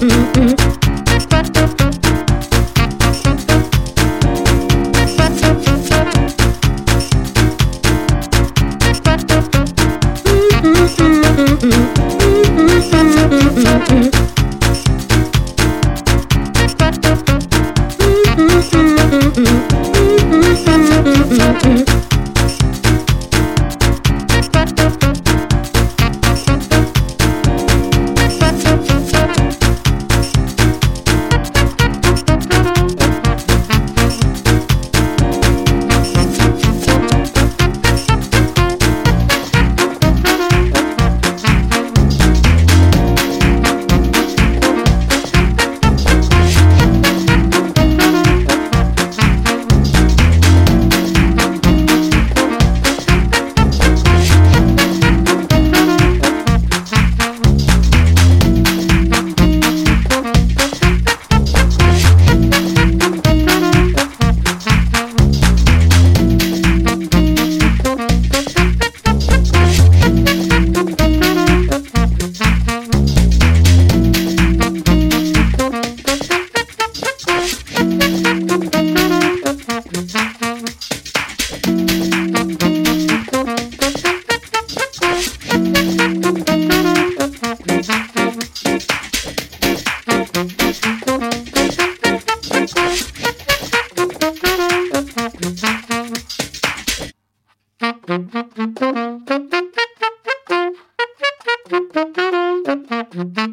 嗯嗯 Música